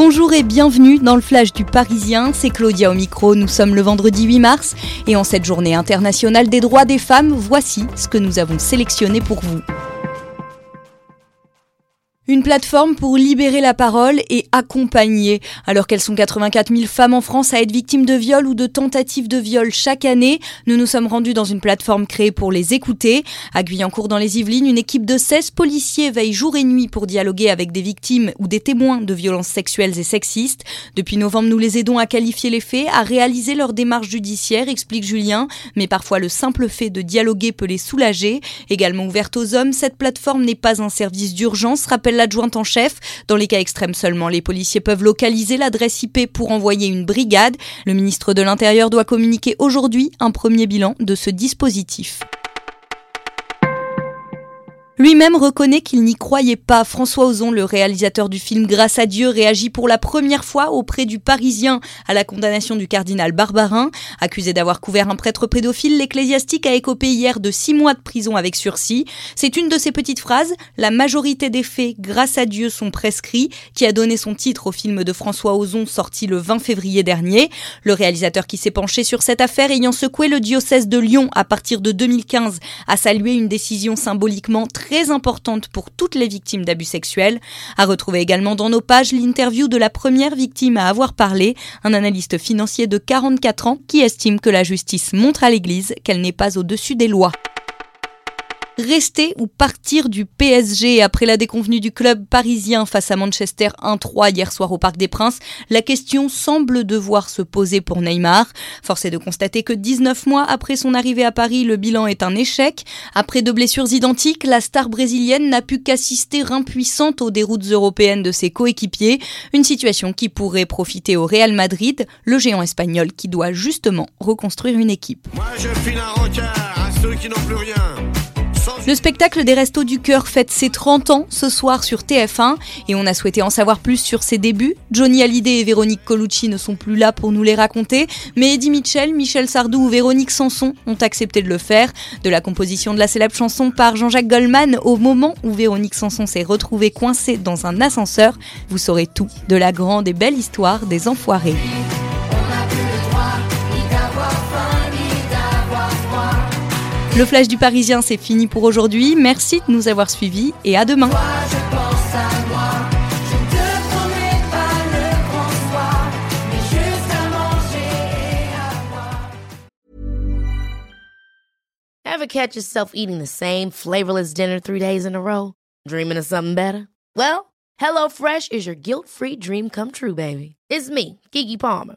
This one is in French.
Bonjour et bienvenue dans le Flash du Parisien, c'est Claudia au micro, nous sommes le vendredi 8 mars et en cette journée internationale des droits des femmes, voici ce que nous avons sélectionné pour vous. Une plateforme pour libérer la parole et accompagner. Alors qu'elles sont 84 000 femmes en France à être victimes de viol ou de tentatives de viol chaque année, nous nous sommes rendus dans une plateforme créée pour les écouter. À Guyancourt dans les Yvelines, une équipe de 16 policiers veille jour et nuit pour dialoguer avec des victimes ou des témoins de violences sexuelles et sexistes. Depuis novembre, nous les aidons à qualifier les faits, à réaliser leur démarche judiciaire, explique Julien. Mais parfois, le simple fait de dialoguer peut les soulager. Également ouverte aux hommes, cette plateforme n'est pas un service d'urgence, rappelle l'adjointe en chef. Dans les cas extrêmes seulement, les policiers peuvent localiser l'adresse IP pour envoyer une brigade. Le ministre de l'Intérieur doit communiquer aujourd'hui un premier bilan de ce dispositif. Lui-même reconnaît qu'il n'y croyait pas. François Ozon, le réalisateur du film Grâce à Dieu, réagit pour la première fois auprès du Parisien à la condamnation du cardinal Barbarin. Accusé d'avoir couvert un prêtre pédophile, l'ecclésiastique a écopé hier de six mois de prison avec sursis. C'est une de ces petites phrases, la majorité des faits, grâce à Dieu, sont prescrits, qui a donné son titre au film de François Ozon sorti le 20 février dernier. Le réalisateur qui s'est penché sur cette affaire ayant secoué le diocèse de Lyon à partir de 2015 a salué une décision symboliquement très très importante pour toutes les victimes d'abus sexuels. À retrouver également dans nos pages l'interview de la première victime à avoir parlé, un analyste financier de 44 ans qui estime que la justice montre à l'Église qu'elle n'est pas au-dessus des lois. Rester ou partir du PSG après la déconvenue du club parisien face à Manchester 1-3 hier soir au Parc des Princes, la question semble devoir se poser pour Neymar. Force est de constater que 19 mois après son arrivée à Paris, le bilan est un échec. Après deux blessures identiques, la star brésilienne n'a pu qu'assister impuissante aux déroutes européennes de ses coéquipiers, une situation qui pourrait profiter au Real Madrid, le géant espagnol qui doit justement reconstruire une équipe. Moi je file un à ceux qui n'ont plus rien. Le spectacle des Restos du Cœur fête ses 30 ans ce soir sur TF1 et on a souhaité en savoir plus sur ses débuts. Johnny Hallyday et Véronique Colucci ne sont plus là pour nous les raconter, mais Eddie Mitchell, Michel Sardou ou Véronique Sanson ont accepté de le faire. De la composition de la célèbre chanson par Jean-Jacques Goldman au moment où Véronique Sanson s'est retrouvée coincée dans un ascenseur, vous saurez tout de la grande et belle histoire des enfoirés. Le flash du Parisien, c'est fini pour aujourd'hui. Merci de nous avoir suivis et à demain. Ever catch yourself eating the same flavorless dinner three days in a row? Dreaming of something better? Well, HelloFresh is your guilt-free dream come true, baby. It's me, Kiki Palmer.